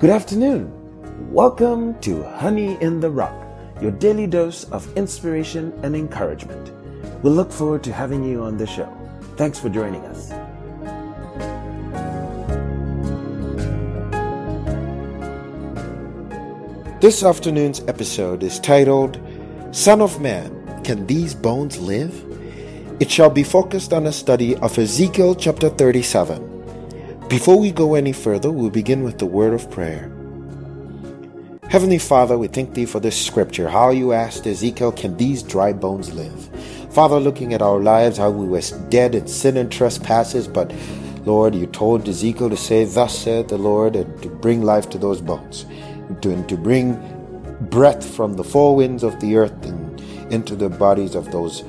Good afternoon. Welcome to Honey in the Rock, your daily dose of inspiration and encouragement. We look forward to having you on the show. Thanks for joining us. This afternoon's episode is titled Son of Man, Can These Bones Live? It shall be focused on a study of Ezekiel chapter 37. Before we go any further, we'll begin with the word of prayer. Heavenly Father, we thank Thee for this scripture, how you asked Ezekiel, Can these dry bones live? Father, looking at our lives, how we were dead in sin and trespasses, but Lord, you told Ezekiel to say, Thus saith the Lord, and to bring life to those bones to, to bring breath from the four winds of the earth and into the bodies of those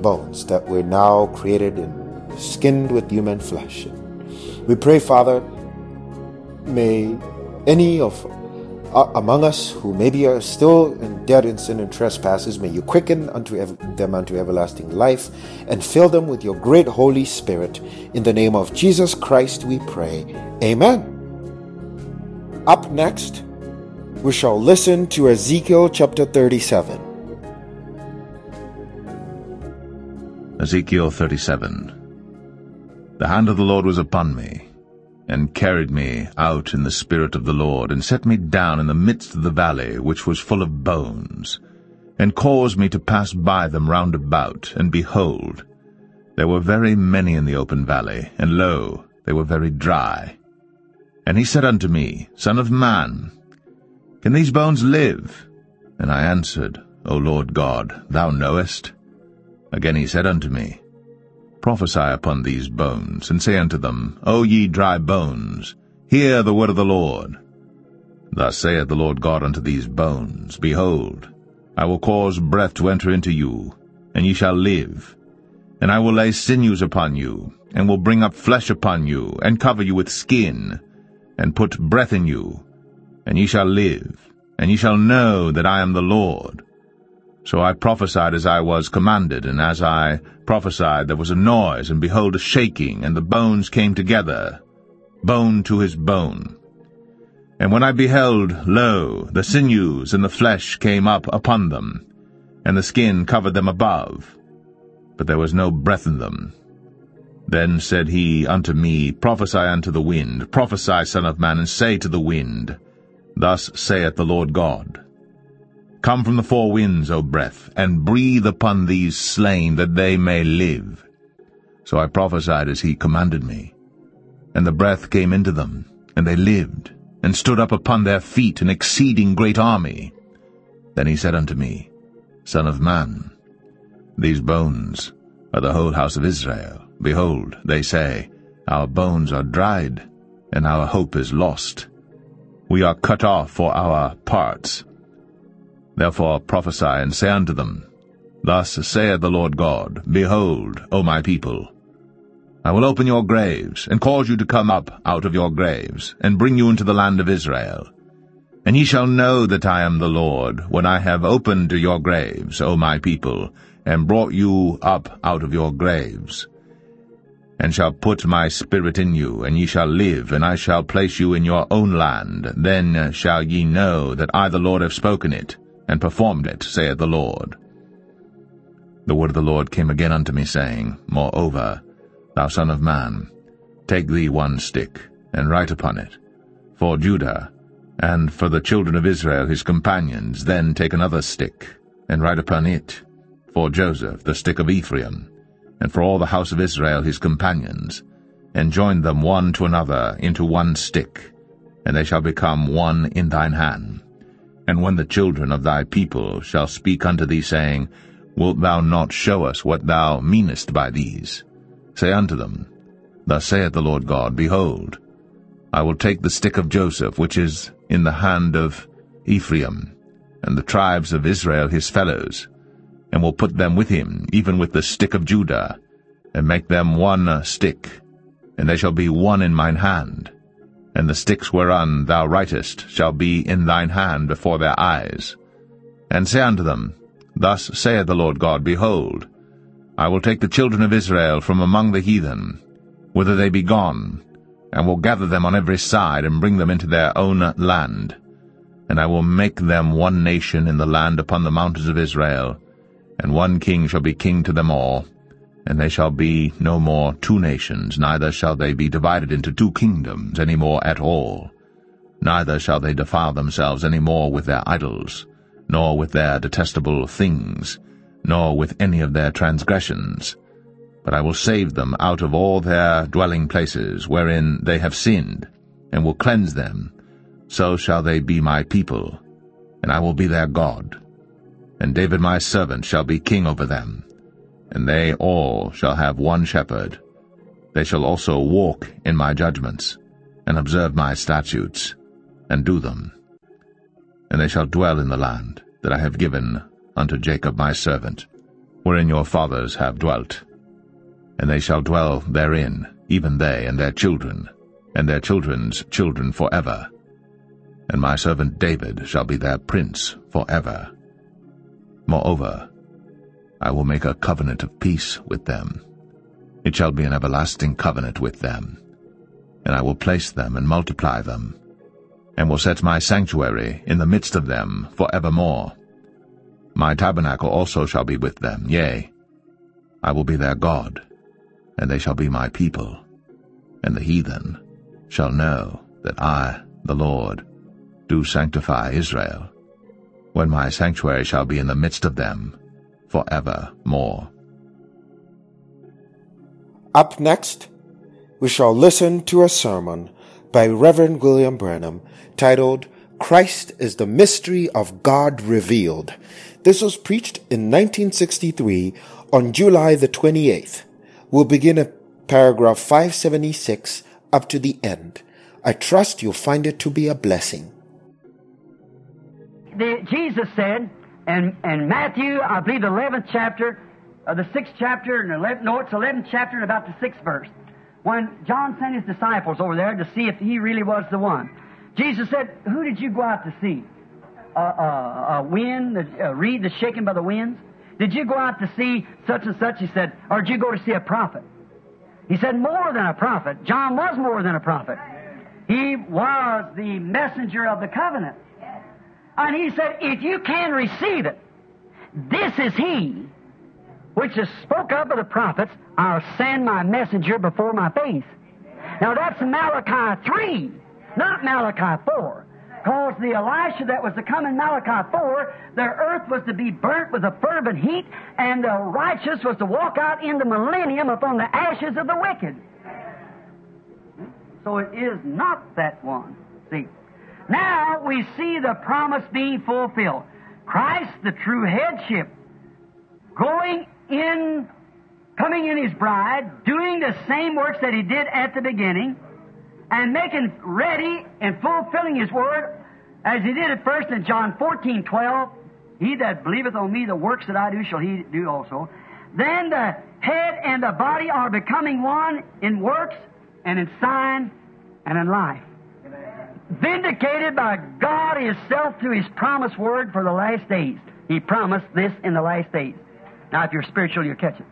bones that were now created and skinned with human flesh. We pray, Father, may any of uh, among us who maybe are still in dead in sin and trespasses, may you quicken unto ev- them unto everlasting life and fill them with your great Holy Spirit. In the name of Jesus Christ we pray. Amen. Up next, we shall listen to Ezekiel chapter 37. Ezekiel 37 The hand of the Lord was upon me, and carried me out in the spirit of the Lord, and set me down in the midst of the valley, which was full of bones, and caused me to pass by them round about, and behold, there were very many in the open valley, and lo, they were very dry. And he said unto me, Son of man, can these bones live? And I answered, O Lord God, thou knowest. Again he said unto me, Prophesy upon these bones, and say unto them, O ye dry bones, hear the word of the Lord. Thus saith the Lord God unto these bones, Behold, I will cause breath to enter into you, and ye shall live. And I will lay sinews upon you, and will bring up flesh upon you, and cover you with skin, and put breath in you, and ye shall live, and ye shall know that I am the Lord. So I prophesied as I was commanded, and as I prophesied there was a noise, and behold a shaking, and the bones came together, bone to his bone. And when I beheld, lo, the sinews and the flesh came up upon them, and the skin covered them above, but there was no breath in them. Then said he unto me, Prophesy unto the wind, prophesy, Son of man, and say to the wind, Thus saith the Lord God, Come from the four winds, O breath, and breathe upon these slain, that they may live. So I prophesied as he commanded me. And the breath came into them, and they lived, and stood up upon their feet, an exceeding great army. Then he said unto me, Son of man, these bones are the whole house of Israel. Behold, they say, Our bones are dried, and our hope is lost. We are cut off for our parts. Therefore prophesy, and say unto them, Thus saith the Lord God, Behold, O my people, I will open your graves, and cause you to come up out of your graves, and bring you into the land of Israel. And ye shall know that I am the Lord, when I have opened your graves, O my people, and brought you up out of your graves and shall put my spirit in you, and ye shall live, and I shall place you in your own land. Then shall ye know that I the Lord have spoken it, and performed it, saith the Lord. The word of the Lord came again unto me, saying, Moreover, thou son of man, take thee one stick, and write upon it, for Judah, and for the children of Israel his companions, then take another stick, and write upon it, for Joseph, the stick of Ephraim, and for all the house of Israel his companions, and join them one to another into one stick, and they shall become one in thine hand. And when the children of thy people shall speak unto thee, saying, Wilt thou not show us what thou meanest by these? Say unto them, Thus saith the Lord God, Behold, I will take the stick of Joseph, which is in the hand of Ephraim, and the tribes of Israel his fellows, and will put them with him, even with the stick of Judah, and make them one stick, and they shall be one in mine hand. And the sticks whereon thou writest shall be in thine hand before their eyes. And say unto them, Thus saith the Lord God, Behold, I will take the children of Israel from among the heathen, whither they be gone, and will gather them on every side, and bring them into their own land. And I will make them one nation in the land upon the mountains of Israel, and one king shall be king to them all. And they shall be no more two nations, neither shall they be divided into two kingdoms any more at all. Neither shall they defile themselves any more with their idols, nor with their detestable things, nor with any of their transgressions. But I will save them out of all their dwelling places wherein they have sinned, and will cleanse them. So shall they be my people, and I will be their God. And David my servant shall be king over them, and they all shall have one shepherd. They shall also walk in my judgments, and observe my statutes, and do them. And they shall dwell in the land that I have given unto Jacob my servant, wherein your fathers have dwelt. And they shall dwell therein, even they and their children, and their children's children for ever. And my servant David shall be their prince for ever. Moreover, I will make a covenant of peace with them. It shall be an everlasting covenant with them. And I will place them and multiply them, and will set my sanctuary in the midst of them for evermore. My tabernacle also shall be with them, yea, I will be their God, and they shall be my people, and the heathen shall know that I, the Lord, do sanctify Israel, when my sanctuary shall be in the midst of them for evermore. Up next, we shall listen to a sermon by Reverend William Branham titled Christ is the Mystery of God Revealed. This was preached in 1963 on July the 28th. We'll begin at paragraph 576 up to the end. I trust you'll find it to be a blessing. The, Jesus said, and, and Matthew, I believe the 11th chapter, uh, the 6th chapter, and 11, no, it's 11th chapter and about the 6th verse. When John sent his disciples over there to see if he really was the one, Jesus said, Who did you go out to see? A uh, uh, wind, a reed that's shaken by the winds? Did you go out to see such and such? He said, Or did you go to see a prophet? He said, More than a prophet. John was more than a prophet. He was the messenger of the covenant. And he said, If you can receive it, this is he which is spoke up of the prophets, I'll send my messenger before my face. Now that's Malachi 3, not Malachi 4. Because the Elijah that was to come in Malachi 4, the earth was to be burnt with a fervent heat, and the righteous was to walk out in the millennium upon the ashes of the wicked. So it is not that one. See? Now we see the promise being fulfilled. Christ, the true headship, going in, coming in His bride, doing the same works that He did at the beginning, and making ready and fulfilling His word as He did at first in John 14, 12. He that believeth on me, the works that I do shall he do also. Then the head and the body are becoming one in works and in sign and in life. Vindicated by God Himself through His promised word for the last days. He promised this in the last days. Now, if you're spiritual, you'll catch it.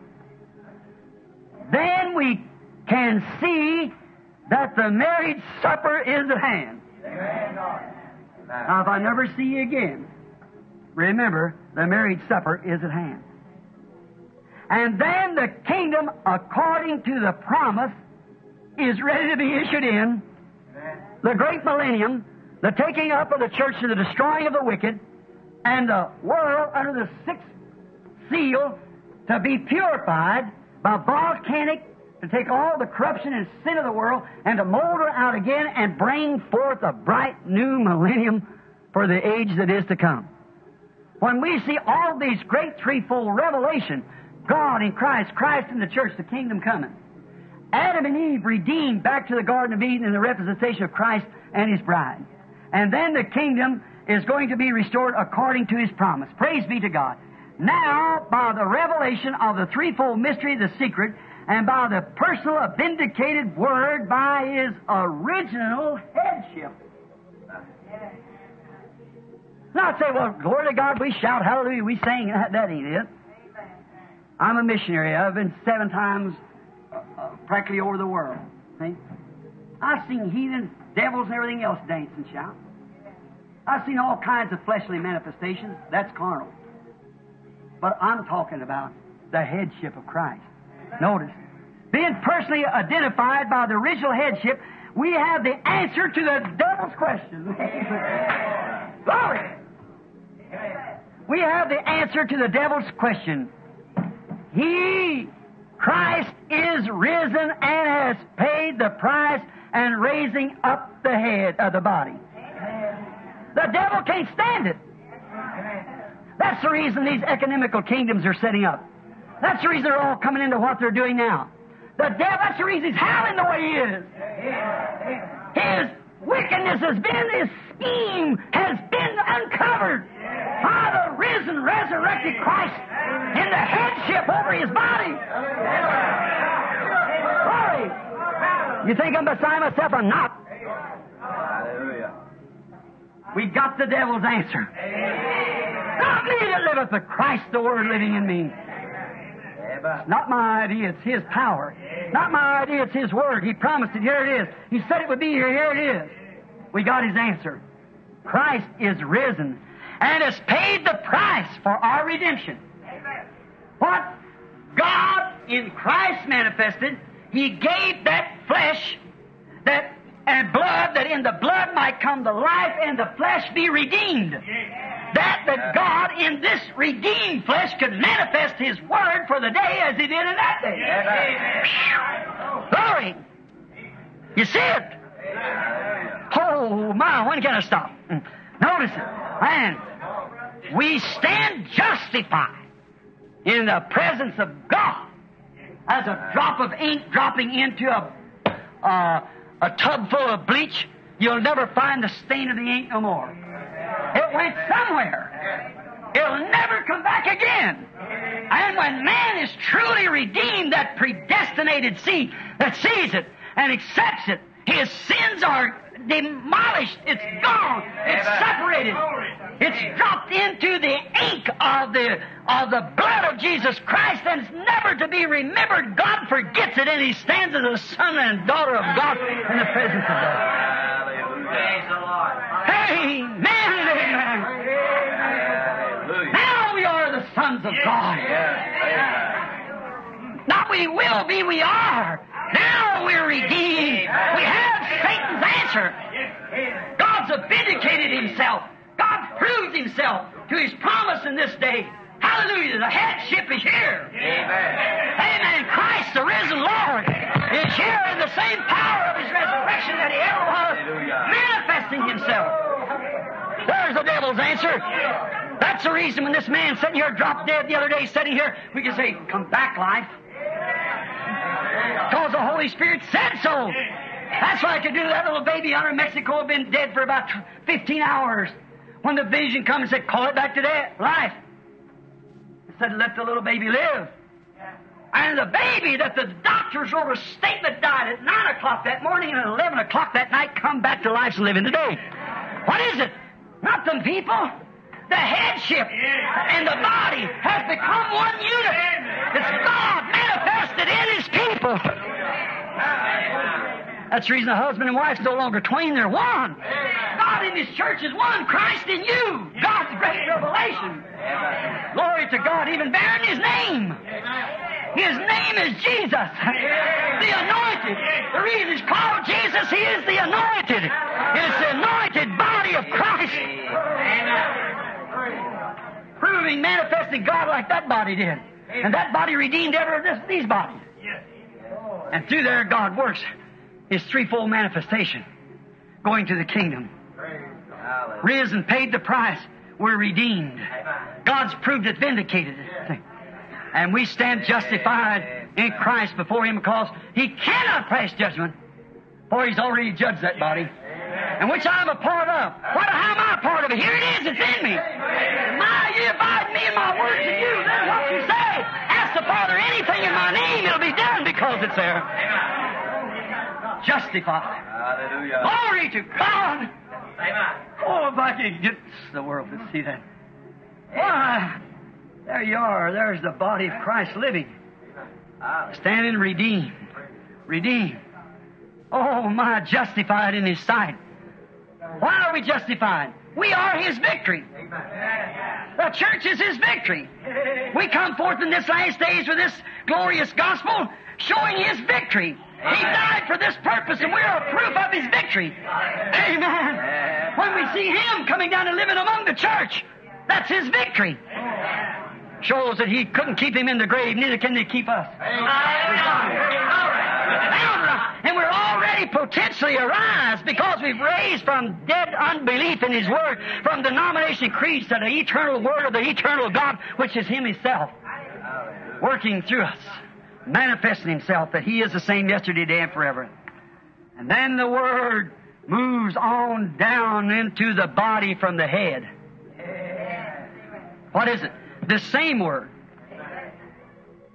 Then we can see that the marriage supper is at hand. Now, if I never see you again, remember the marriage supper is at hand. And then the kingdom, according to the promise, is ready to be issued in. The great millennium, the taking up of the church and the destroying of the wicked, and the world under the sixth seal to be purified by volcanic, to take all the corruption and sin of the world and to mold her out again and bring forth a bright new millennium for the age that is to come. When we see all these great threefold revelation, God in Christ, Christ in the church, the kingdom coming, Adam and Eve redeemed back to the Garden of Eden in the representation of Christ and His bride. And then the kingdom is going to be restored according to His promise. Praise be to God. Now, by the revelation of the threefold mystery, the secret, and by the personal vindicated word by his original headship. Not say, well, glory to God, we shout hallelujah, we sing, that, that ain't it. I'm a missionary. I've been seven times uh, practically over the world. See? I've seen heathen devils and everything else dance and shout. I've seen all kinds of fleshly manifestations. That's carnal. But I'm talking about the headship of Christ. Notice, being personally identified by the original headship, we have the answer to the devil's question. Glory! We have the answer to the devil's question. He, Christ, is risen and has paid the price and raising up the head of the body. The devil can't stand it. That's the reason these economical kingdoms are setting up. That's the reason they're all coming into what they're doing now. The devil, that's the reason he's howling the way he is. His wickedness has been, his scheme has been uncovered by the risen, resurrected Christ in the headship over his body. Glory. You think I'm beside myself? I'm not. We got the devil's answer. Not me that liveth, but Christ the Word living in me. Not my idea, it's His power. Not my idea, it's His Word. He promised it, here it is. He said it would be here, here it is. We got His answer. Christ is risen and has paid the price for our redemption. Amen. What God in Christ manifested, He gave that flesh, that and blood, that in the blood might come the life and the flesh be redeemed. That that God in this redeemed flesh could manifest His word for the day as He did in that day. Glory! You see it? Oh my, when can I stop? Mm. Notice it. And we stand justified in the presence of God as a drop of ink dropping into a, uh, a tub full of bleach. You'll never find the stain of the ink no more. It went somewhere. It'll never come back again. And when man is truly redeemed, that predestinated seed that sees it and accepts it, his sins are demolished. It's gone. It's separated. It's dropped into the ink of the of the blood of Jesus Christ, and it's never to be remembered. God forgets it, and He stands as a son and daughter of God in the presence of God. Amen. Amen. Now we are the sons of God. Not we will be, we are. Now we're redeemed. We have Satan's answer. God's vindicated himself. God proves himself to his promise in this day. Hallelujah. The headship is here. Amen. Amen. Christ, the risen Lord, is here in the same power of his resurrection that he ever was, manifesting himself. There's the devil's answer. That's the reason when this man sitting here dropped dead the other day, sitting here, we can say, come back life. Because the Holy Spirit said so. That's why I could do that little baby under Mexico had been dead for about 15 hours. When the vision comes and said, call it back to death, life. It said, let the little baby live. And the baby that the doctors wrote a statement died at 9 o'clock that morning and at 11 o'clock that night come back to life and living today. What is it? Not them people. The headship and the body has become one unit. It's God manifested in His people. That's the reason the husband and wife no longer twain, they're one. God in His church is one, Christ in you. God's great revelation. Glory to God, even bearing His name. His name is Jesus, the anointed. The reason He's called Jesus, He is the anointed. It's the anointed body of Christ. Proving, manifesting God like that body did. And that body redeemed ever of this, these bodies. And through there, God works His threefold manifestation, going to the kingdom. Risen, paid the price. We're redeemed. God's proved it, vindicated it. And we stand justified in Christ before Him because He cannot pass judgment, for He's already judged that body. And which I'm a part of. What, am I a part of it? Here it is, it's in me. My, you abide me and my words in you. That's what you say. Ask the Father anything in my name, it'll be done because it's there. Justified. Hallelujah. Glory to God. Amen. Oh, if I could get the world to see that. Why, there you are. There's the body of Christ living, standing redeemed. Redeemed. Oh my, justified in His sight. Why are we justified? We are His victory. The church is His victory. We come forth in this last days with this glorious gospel showing His victory. He died for this purpose and we're a proof of His victory. Amen. When we see Him coming down and living among the church, that's His victory. Shows that He couldn't keep Him in the grave, neither can they keep us. And we're already potentially arise because we've raised from dead unbelief in His Word, from denomination creeds to the eternal Word of the eternal God, which is Him Himself, working through us, manifesting Himself that He is the same yesterday, today, and forever. And then the Word moves on down into the body from the head. What is it? The same Word.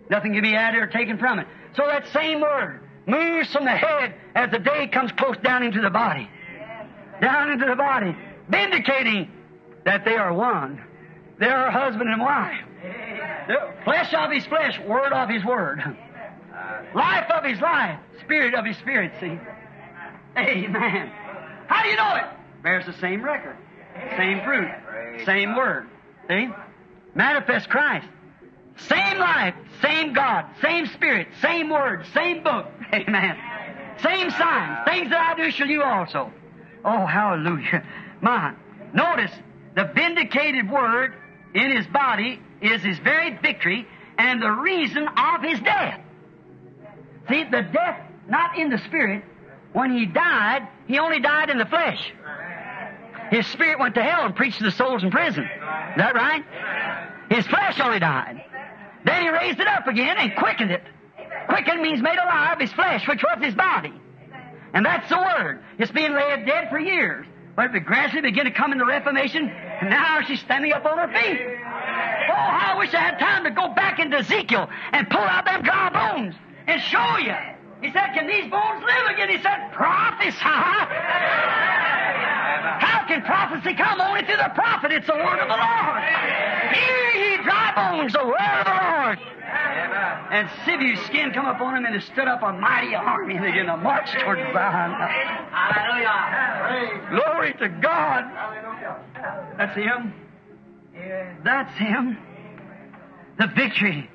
Nothing can be added or taken from it. So that same Word moves from the head as the day comes close down into the body. Down into the body, vindicating that they are one. They are husband and wife. The flesh of his flesh, word of his word. Life of his life, spirit of his spirit, see? Amen. How do you know it? Bears the same record, same fruit, same word. See? Manifest Christ. Same life, same God, same Spirit, same Word, same book. Amen. Same signs. Things that I do shall you also. Oh, hallelujah. My, notice the vindicated Word in His body is His very victory and the reason of His death. See, the death not in the Spirit. When He died, He only died in the flesh. His Spirit went to hell and preached to the souls in prison. Is that right? His flesh only died. Then he raised it up again and quickened it. Quickened means made alive his flesh, which was his body. And that's the word. It's been laid dead for years. But it gradually began to come into Reformation, and now she's standing up on her feet. Oh, how I wish I had time to go back into Ezekiel and pull out them dry bones and show you. He said, Can these bones live again? He said, Prophesy. How can prophecy come only through the prophet? It's the word of the Lord. Hear ye dry bones, the word of the Lord. And sinew skin come upon him, and it stood up a mighty army, and they began to march toward Zion. Hallelujah. Glory to God. That's him. That's him. The victory.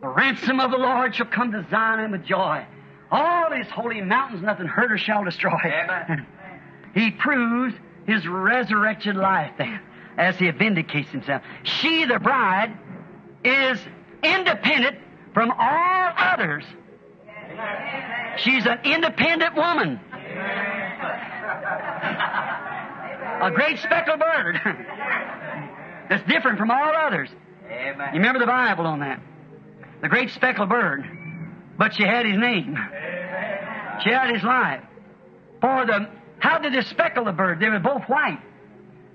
The ransom of the Lord shall come to Zion with joy. All these holy mountains, nothing hurt or shall destroy. he proves his resurrection life then as he vindicates himself. She, the bride, is independent from all others. She's an independent woman. A great speckled bird that's different from all others. You remember the Bible on that? The great speckled bird. But she had his name. She had his life. For the how did they speckle the bird? They were both white.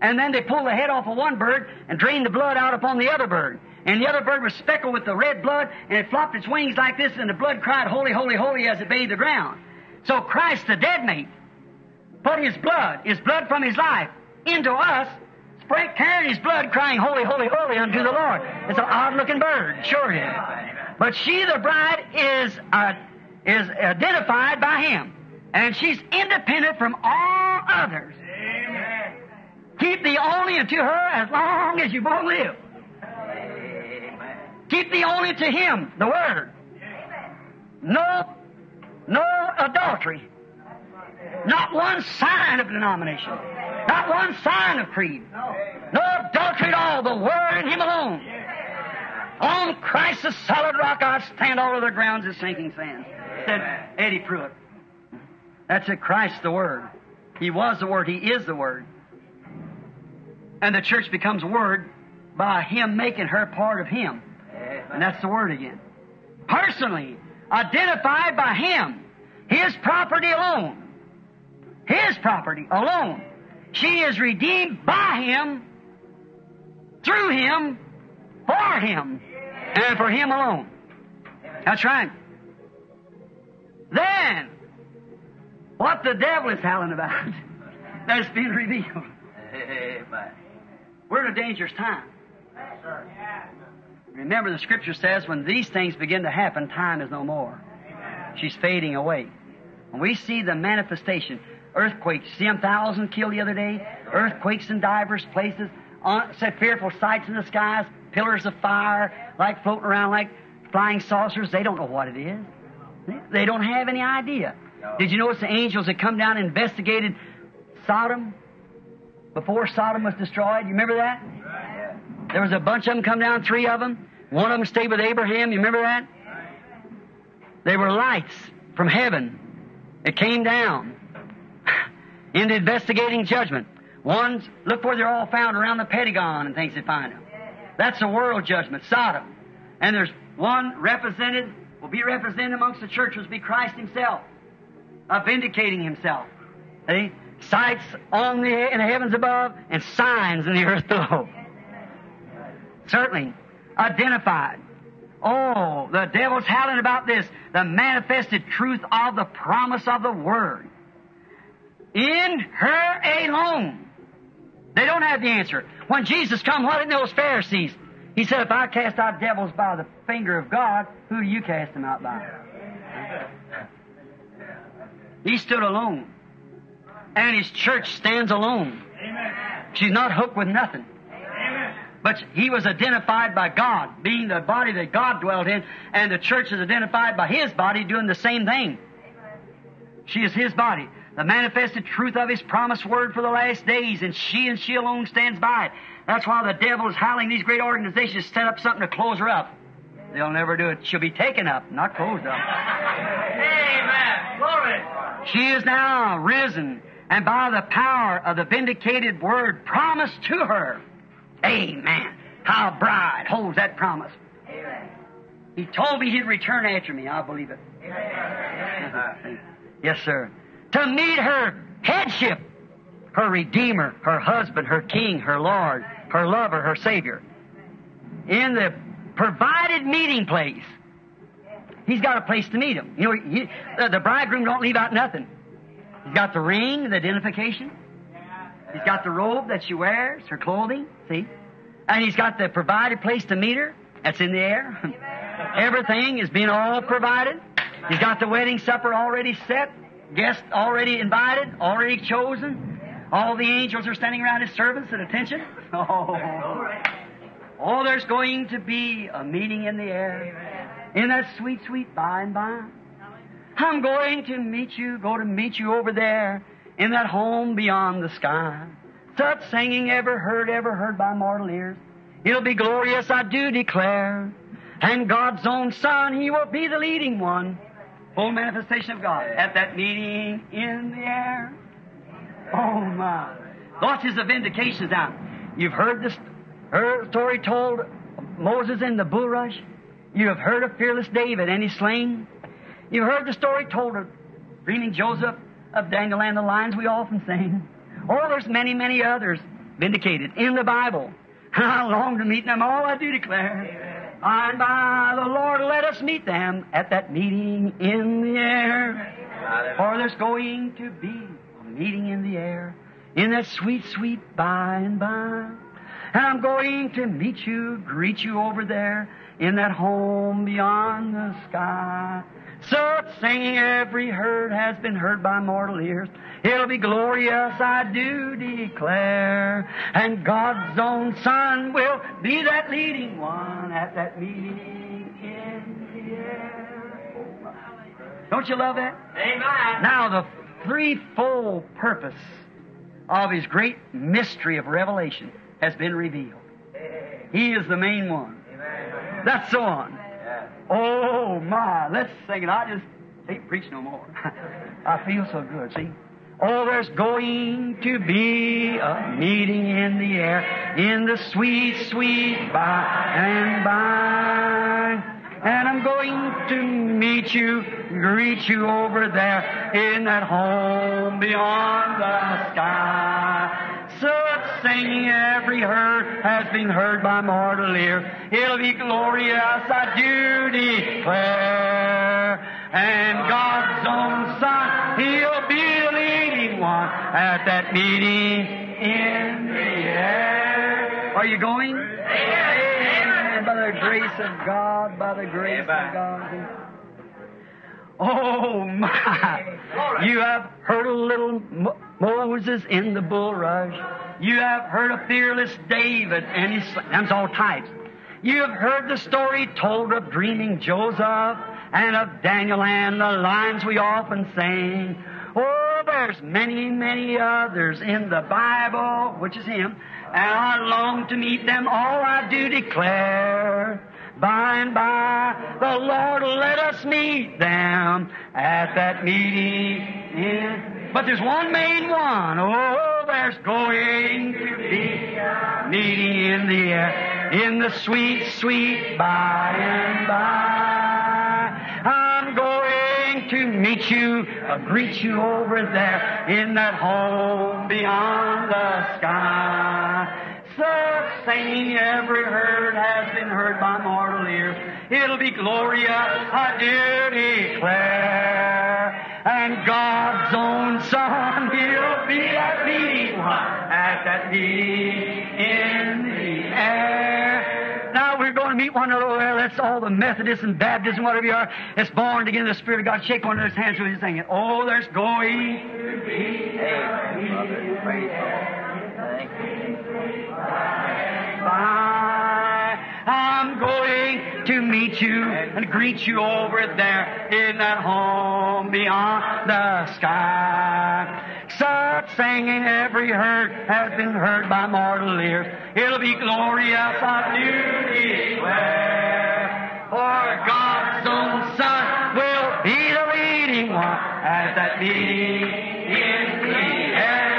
And then they pulled the head off of one bird and drained the blood out upon the other bird. And the other bird was speckled with the red blood, and it flopped its wings like this, and the blood cried, Holy, holy, holy, as it bathed the ground. So Christ, the dead mate, put his blood, his blood from his life, into us, carrying his blood, crying, Holy, holy, holy unto the Lord. It's an odd looking bird, sure is. But she, the bride, is, uh, is identified by him. And she's independent from all others. Amen. Keep the only to her as long as you both live. Amen. Keep the only to him, the Word. No, no adultery. Not one sign of denomination. Not one sign of creed. No adultery at all. The Word and Him alone. On Christ the solid rock I stand, all other grounds is sinking sand. Said Eddie Pruitt. That's it, Christ the Word. He was the Word, He is the Word. And the church becomes Word by Him making her part of Him. And that's the Word again. Personally, identified by Him, His property alone. His property alone. She is redeemed by Him, through Him, for Him, and for Him alone. That's right. Then, what the devil is howling about, that's been revealed. We're in a dangerous time. Remember, the scripture says when these things begin to happen, time is no more. She's fading away. When we see the manifestation, earthquakes, see them thousand killed the other day, earthquakes in divers places, uh, on, said fearful sights in the skies, pillars of fire, like floating around like flying saucers. They don't know what it is. They don't have any idea. Did you notice the angels that come down and investigated Sodom before Sodom was destroyed? You remember that? There was a bunch of them come down, three of them. One of them stayed with Abraham. You remember that? They were lights from heaven. It came down into investigating judgment. Ones, look where they're all found around the Pentagon and things they find them. That's the world judgment, Sodom. And there's one represented, will be represented amongst the churches, be Christ Himself, uh, vindicating Himself. See? Sights on the, in the heavens above and signs in the earth below. Certainly. Identified. Oh, the devil's howling about this. The manifested truth of the promise of the Word. In her alone. They don't have the answer. When Jesus come, what did those Pharisees? He said, if I cast out devils by the finger of God, who do you cast them out by? He stood alone. And his church stands alone. She's not hooked with nothing. But he was identified by God, being the body that God dwelt in, and the church is identified by his body doing the same thing. She is his body. The manifested truth of his promised word for the last days, and she and she alone stands by it. That's why the devil is howling these great organizations to set up something to close her up. They'll never do it. She'll be taken up, not closed up. Amen. Glory. She is now risen, and by the power of the vindicated word promised to her. Amen. How bride holds that promise. Amen. He told me he'd return after me. I believe it. Yes, sir. To meet her headship, her Redeemer, her husband, her King, her Lord, her lover, her Savior. In the provided meeting place. He's got a place to meet him. You know, he, the, the bridegroom don't leave out nothing. He's got the ring, the identification. He's got the robe that she wears, her clothing, see? And he's got the provided place to meet her. That's in the air. Everything is being all provided. He's got the wedding supper already set, guests already invited, already chosen. All the angels are standing around his servants at attention. Oh, oh there's going to be a meeting in the air. In that sweet, sweet by and by. I'm going to meet you, go to meet you over there in that home beyond the sky. Such singing ever heard, ever heard by mortal ears. It'll be glorious, I do declare. And God's own Son, He will be the leading one. Full manifestation of God at that meeting in the air. Oh my. Watch his vindications now. You've heard this her story told Moses in the bulrush. You have heard of fearless David and his sling. You've heard the story told of dreaming Joseph, of Daniel and the lions we often sing. Oh, there's many, many others vindicated in the Bible. I long to meet them all, I do declare. By and by, the Lord let us meet them at that meeting in the air. For there's going to be a meeting in the air, in that sweet, sweet by and by. And I'm going to meet you, greet you over there, in that home beyond the sky. So singing every herd has been heard by mortal ears. It'll be glorious, I do declare. And God's own Son will be that leading one at that meeting in the air. Don't you love that? Amen. Now, the threefold purpose of His great mystery of revelation has been revealed. He is the main one. That's the one. Oh my, let's sing it. I just can't preach no more. I feel so good, see? Oh, there's going to be a meeting in the air, in the sweet, sweet by and by. And I'm going to meet you, greet you over there in that home beyond the sky. Such singing every herd has been heard by mortal ear. It'll be glorious, I do declare. And God's own Son, He'll be the leading one at that meeting in the air. Are you going? Amen. By the grace of God, by the grace of God. Oh my! You have heard a little Mo- Moses in the bulrush. You have heard of fearless David and his. Them's all types. You have heard the story told of dreaming Joseph and of Daniel and the lines we often sing. Oh, there's many, many others in the Bible, which is Him, and I long to meet them. All I do declare. By and by, the Lord let us meet them at that meeting. In, but there's one main one. Oh, there's going to be meeting in the air, in the sweet, sweet by and by. I'm going to meet you, uh, greet you over there in that home beyond the sky. Such singing every heard has been heard by mortal ears. It'll be glorious, I do declare. And God's own Son, He'll be at one, at that meeting in the air. Now we're going to meet one another there. That's all the Methodists and Baptists and whatever you are. It's born again in the Spirit of God. Shake one those hands when you're singing. Oh, there's going to be a. I'm going to meet you and greet you over there in that home beyond the sky. Such singing every heard has been heard by mortal ears. It'll be glorious, I do declare. For God's own Son will be the leading one at that meeting in the air.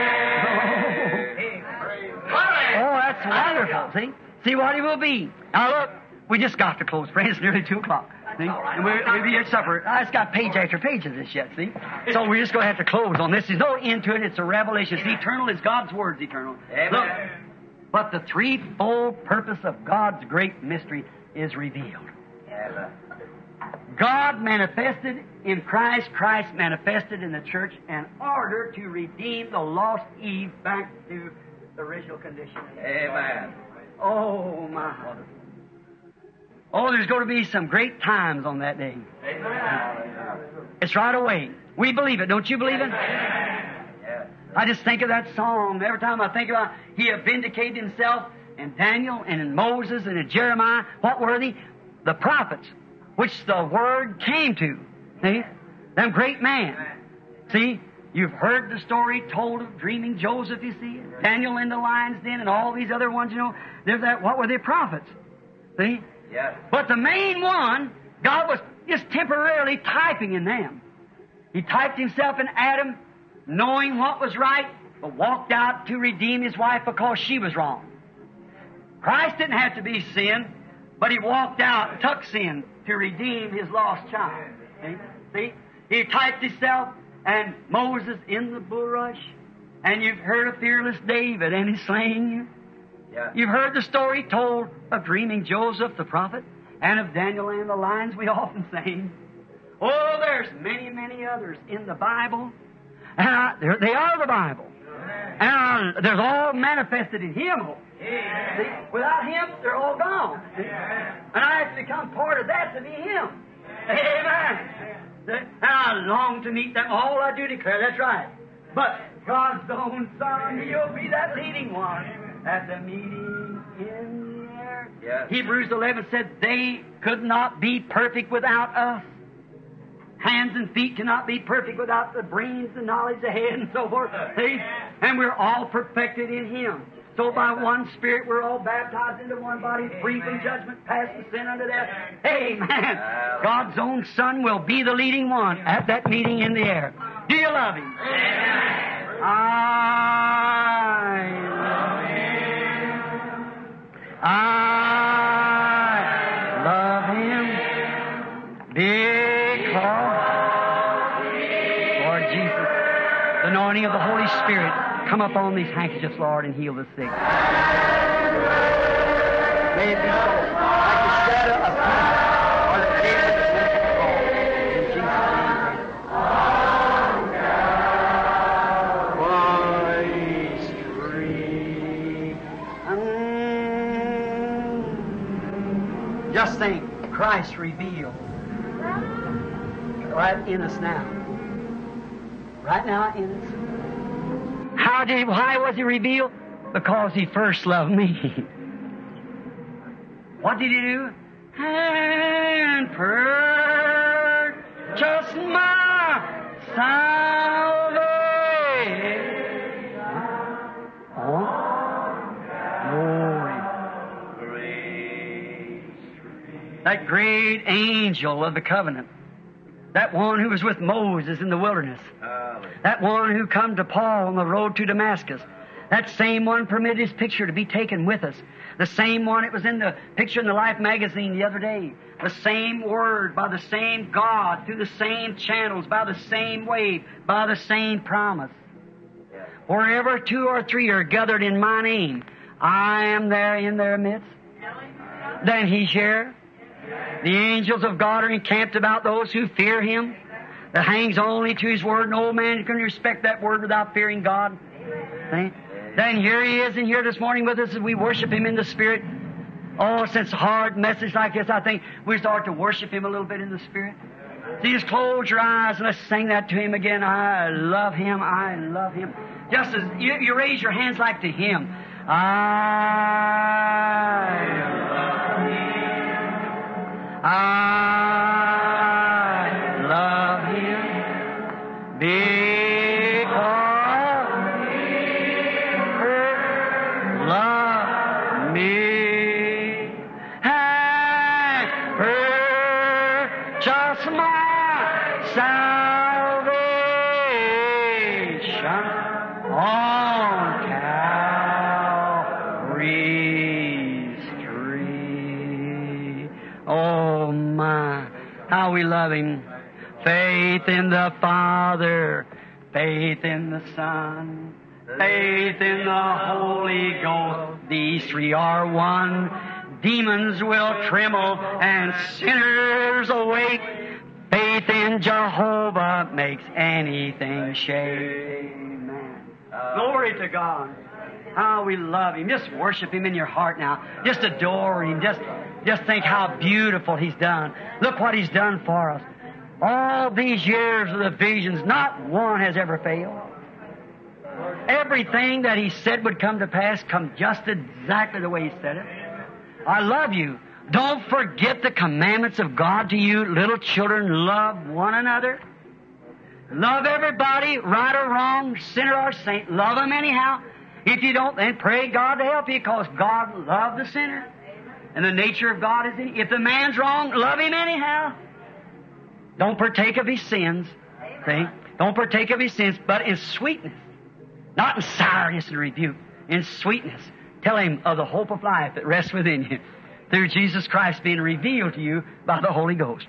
Oh, that's wonderful. See? See what he will be. Now look, we just got to close, friends. It's nearly 2 o'clock. See? And we'll, we'll be at supper. Ah, I just got page after page of this yet, see? So we're just going to have to close on this. There's no end to it. It's a revelation. It's eternal. It's God's Word's eternal. Look, but the threefold purpose of God's great mystery is revealed. God manifested in Christ, Christ manifested in the church in order to redeem the lost Eve back to the original condition. Amen. Oh, my. Oh, there's going to be some great times on that day. It's right away. We believe it. Don't you believe it? I just think of that song. Every time I think about He vindicated Himself in Daniel and in Moses and in Jeremiah. What were they? The prophets, which the Word came to. See? Them great men. See? You've heard the story told of dreaming Joseph, you see, Daniel in the lion's den, and all these other ones, you know. There's that, what were they prophets? See? Yes. But the main one, God was just temporarily typing in them. He typed himself in Adam, knowing what was right, but walked out to redeem his wife because she was wrong. Christ didn't have to be sin, but he walked out, took sin to redeem his lost child. See? See? He typed himself and Moses in the bulrush, and you've heard of fearless David and his slaying. Yeah. You've heard the story told of dreaming Joseph the prophet and of Daniel and the lions we often sing. Oh, there's many, many others in the Bible. And I, they're- the Bible. And uh, there's all manifested in Him. See, without Him, they're all gone. See? And I have to become part of that to be Him. Amen. And I long to meet them. All I do declare, that's right. But God's own Son, He'll be that leading one at the meeting in the air. Yes. Hebrews 11 said they could not be perfect without us. Hands and feet cannot be perfect without the brains, the knowledge, the head, and so forth. See? And we're all perfected in Him. So by one Spirit we're all baptized into one body, free from judgment, past the sin unto death. Amen. God's own Son will be the leading one at that meeting in the air. Do you love Him? I love Him. I love Him because Lord Jesus, the anointing of the Holy Spirit come up on these handkerchiefs, Lord, and heal the sick. May it be so, like the shadow of Peter, or the case of the Apostle Paul. In Jesus' name. Christ free. Just think, Christ revealed. right in us now. Right now in us. How did why was he revealed? Because he first loved me. what did he do? And purchase my salvation. Oh. That great angel of the covenant. That one who was with Moses in the wilderness. Uh, That one who come to Paul on the road to Damascus. That same one permitted his picture to be taken with us. The same one, it was in the picture in the Life magazine the other day. The same word by the same God, through the same channels, by the same way, by the same promise. Wherever two or three are gathered in my name, I am there in their midst. Then he's here. The angels of God are encamped about those who fear him. That hangs only to his word. No man can respect that word without fearing God. See? Then here he is in here this morning with us as we worship him in the spirit. Oh, since hard message like this, I think we start to worship him a little bit in the spirit. You just close your eyes and let's sing that to him again. I love him. I love him. Just as you, you raise your hands like to him. I love him. I because me my salvation on Calvary's tree. Oh my, how we love Him. Faith in the Father, faith in the Son, faith in the Holy Ghost. These three are one. Demons will tremble and sinners awake. Faith in Jehovah makes anything shake. Amen. Glory to God. How we love Him. Just worship Him in your heart now. Just adore Him. Just, just think how beautiful He's done. Look what He's done for us. All these years of the visions, not one has ever failed. Everything that He said would come to pass come just exactly the way He said it. I love you. Don't forget the commandments of God to you. Little children, love one another. Love everybody, right or wrong, sinner or saint. Love them anyhow. If you don't, then pray God to help you because God loved the sinner. And the nature of God is in If the man's wrong, love him anyhow. Don't partake of his sins. See? Don't partake of his sins, but in sweetness. Not in sourness and rebuke. In sweetness. Tell him of the hope of life that rests within you through Jesus Christ being revealed to you by the Holy Ghost.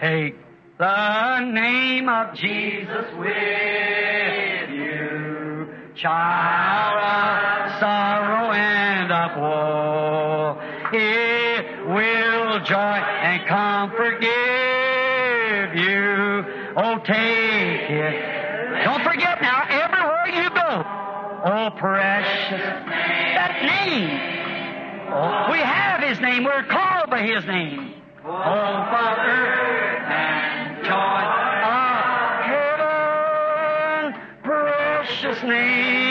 Take the name of Jesus with you, child uh, of sorrow and of woe. It will joy and comfort give you. Oh, take it. Don't forget now, everywhere you go. Oh, precious that name. Oh, we have His name. We're called by His name. Oh, Father and joy of heaven, precious name.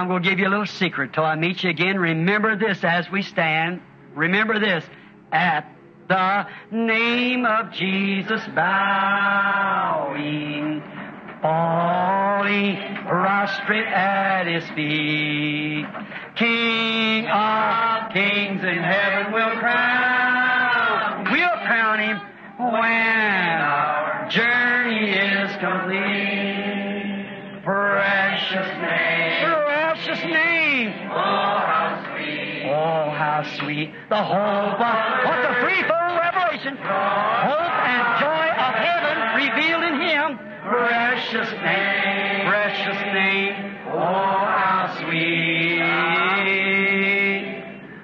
I'm going to give you a little secret till I meet you again. Remember this as we stand. Remember this. At the name of Jesus bowing, falling prostrate at his feet. King of kings in heaven will crown, we'll crown him when our journey is complete. Precious name. Oh, how sweet. Oh, how sweet. The hope of, what's the threefold revelation? Hope and joy of heaven revealed in Him. Precious name, precious name. Oh, how sweet.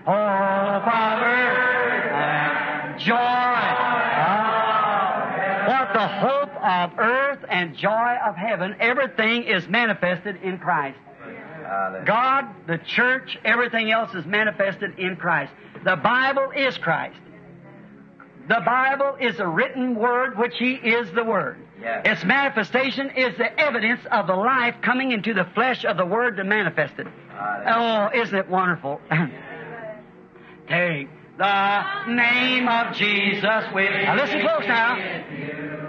Oh, Father, and joy. of- What the hope of earth and joy of heaven, everything is manifested in Christ. God, the church, everything else is manifested in Christ. The Bible is Christ. The Bible is a written word, which He is the Word. Yes. Its manifestation is the evidence of the life coming into the flesh of the Word to manifest it. Oh, isn't it wonderful? Take the name of Jesus with. Now listen close now.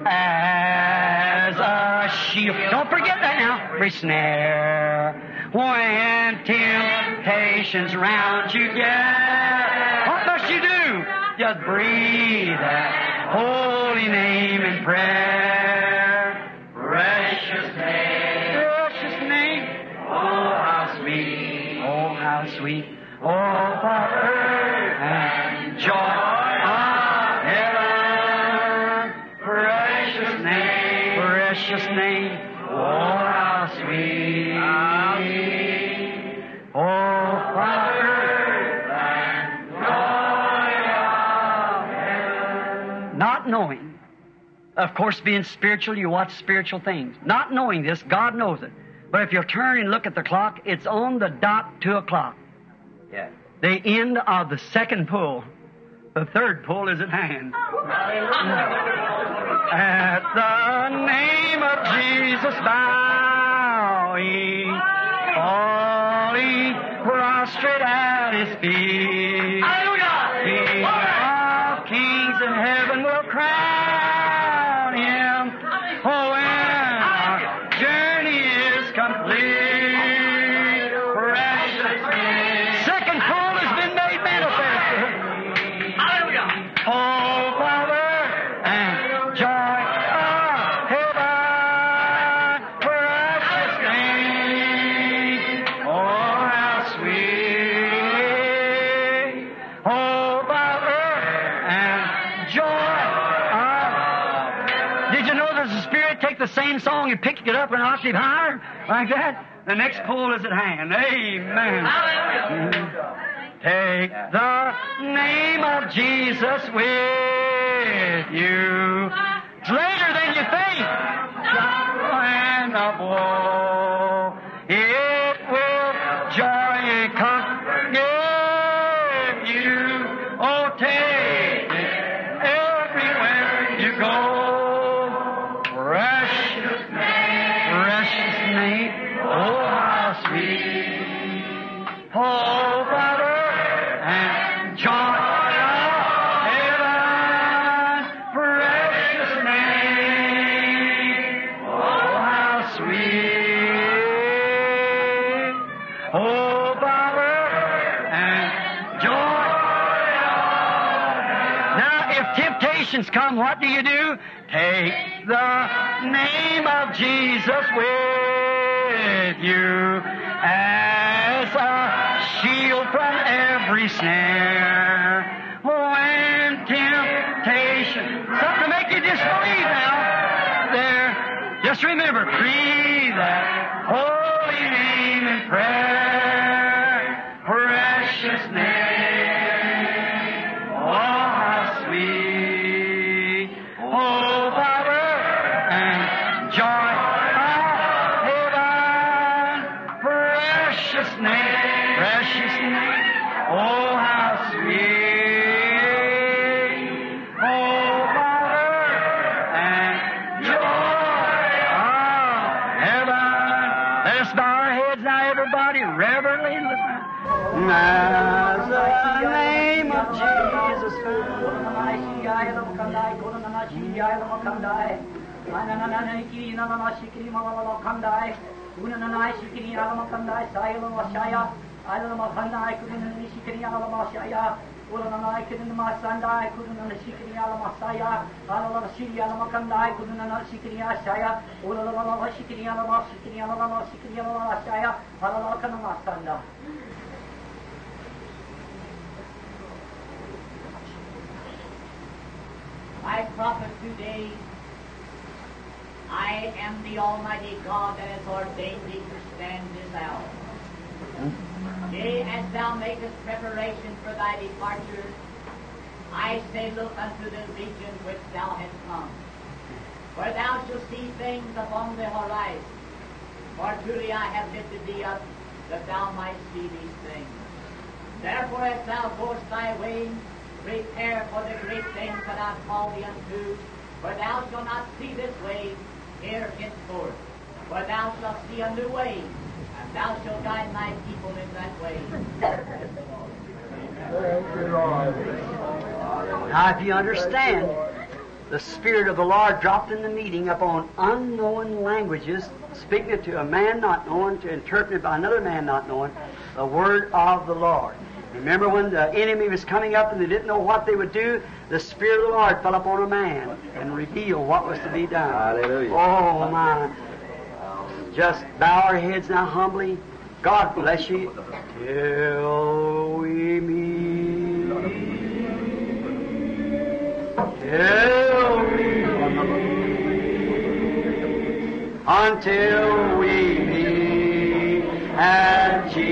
As a shield. Don't forget that now. Every snare. When temptations round you get. What must you do? Just breathe that holy name in prayer. Precious name. Precious name. Oh, how sweet. Oh, how sweet. Oh, Father and joy. Precious name. Precious name. Oh, Of course, being spiritual, you watch spiritual things. Not knowing this, God knows it. But if you turn and look at the clock, it's on the dot two o'clock. Yes. The end of the second pull. The third pull is at hand. At the name of Jesus bowing, falling prostrate at his feet. King of kings in heaven will crown octave higher? Like that? The next pull is at hand. Amen. Take the name of Jesus with you. It's later than you think. Land of. Temptations come, what do you do? Take the name of Jesus with you as a shield from every snare. When temptation, something to make you disbelieve now. There, just remember, breathe that holy name in prayer. Şiyyâil hakandâe. Ananana ikirîn alama şikirîn alama hakandâe. Unanana şikirîn alama hakandâe. Sayılım aşağıya. Ayrılım hakandâe. Kudunun şikirîn alama aşağıya. Ulanana ikirîn mahsandâe. Kudunun şikirîn alama aşağıya. Ayrılım şiyyâil hakandâe. Kudunun şikirîn aşağıya. Ulanana alama şikirîn alama şikirîn alama şikirîn alama aşağıya. Ayrılım hakandâe mahsandâe. I prophet today, I am the Almighty God that has ordained thee to stand this hour. Yea, as thou makest preparation for thy departure, I say, look unto the region which thou hast come. where thou shalt see things upon the horizon. For truly I have lifted thee up, that thou mightst see these things. Therefore, as thou goest thy way, prepare for the great things that I call thee unto, for thou shalt not see this way here henceforth. For thou shalt see a new way, and thou shalt guide thy people in that way. Now, if you understand, the Spirit of the Lord dropped in the meeting upon unknown languages, speaking it to a man not knowing, to interpret it by another man not knowing, the Word of the Lord. Remember when the enemy was coming up and they didn't know what they would do? The Spirit of the Lord fell upon a man and revealed what was to be done. Hallelujah. Oh, my. Just bow our heads now humbly. God bless you. Till we meet. Till we meet. Until we meet at Jesus'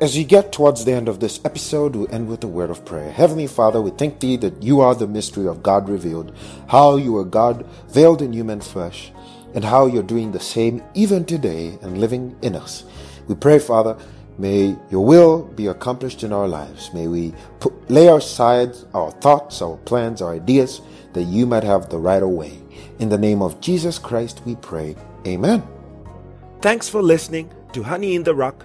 As we get towards the end of this episode, we end with a word of prayer. Heavenly Father, we thank Thee that You are the mystery of God revealed, how You are God veiled in human flesh, and how You're doing the same even today and living in us. We pray, Father, may Your will be accomplished in our lives. May we put, lay aside our thoughts, our plans, our ideas, that You might have the right of way. In the name of Jesus Christ, we pray. Amen. Thanks for listening to Honey in the Rock,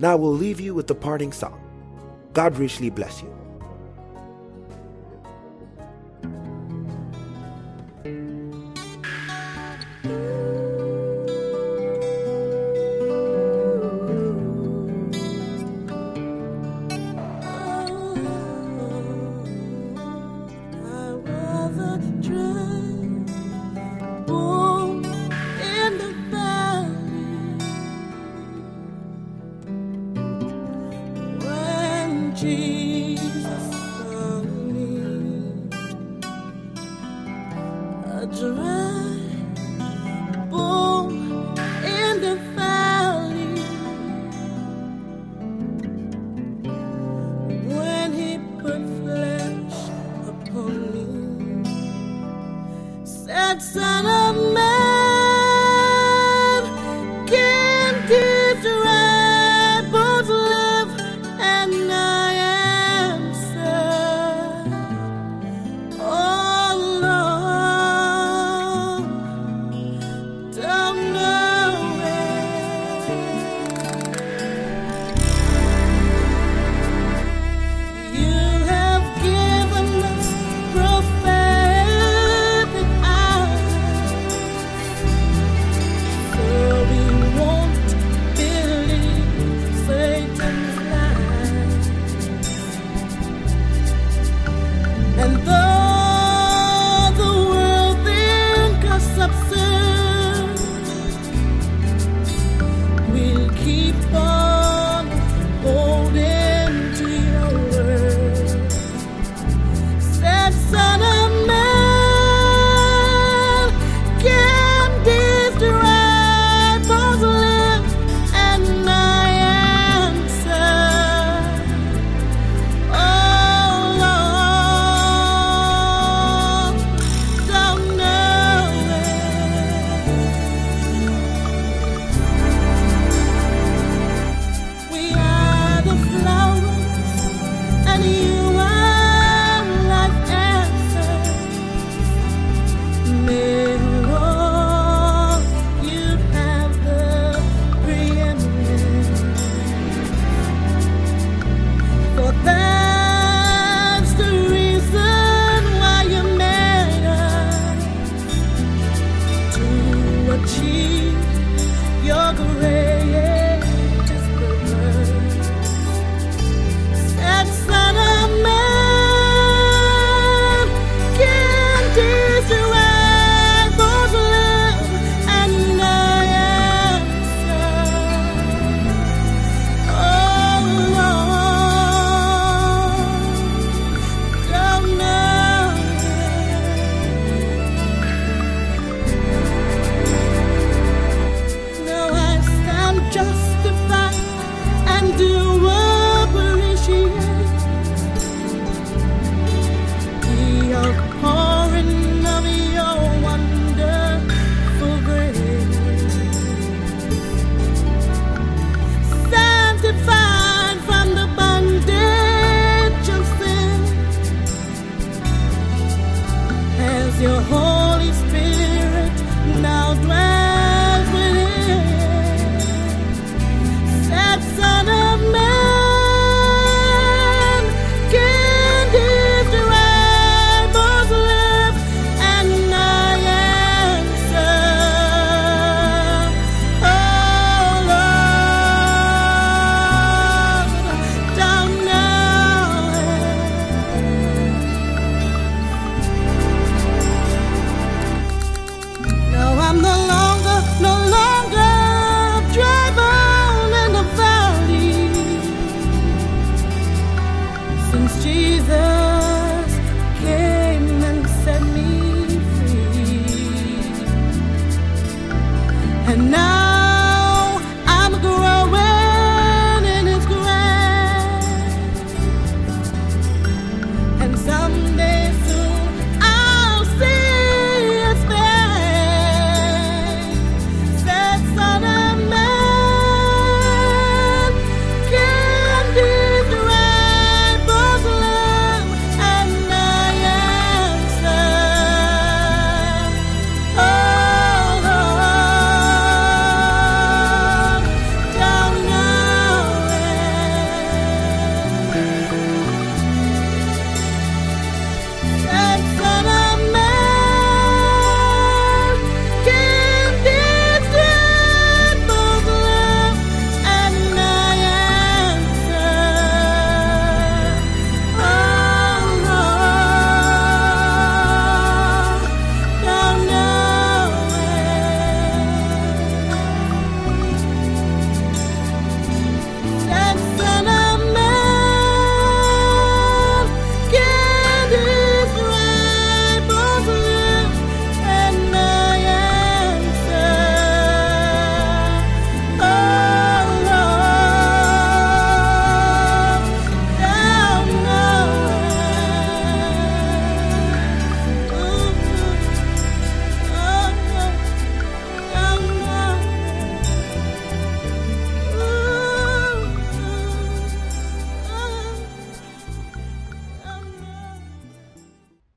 Now we'll leave you with the parting song. God richly bless you. Entonces,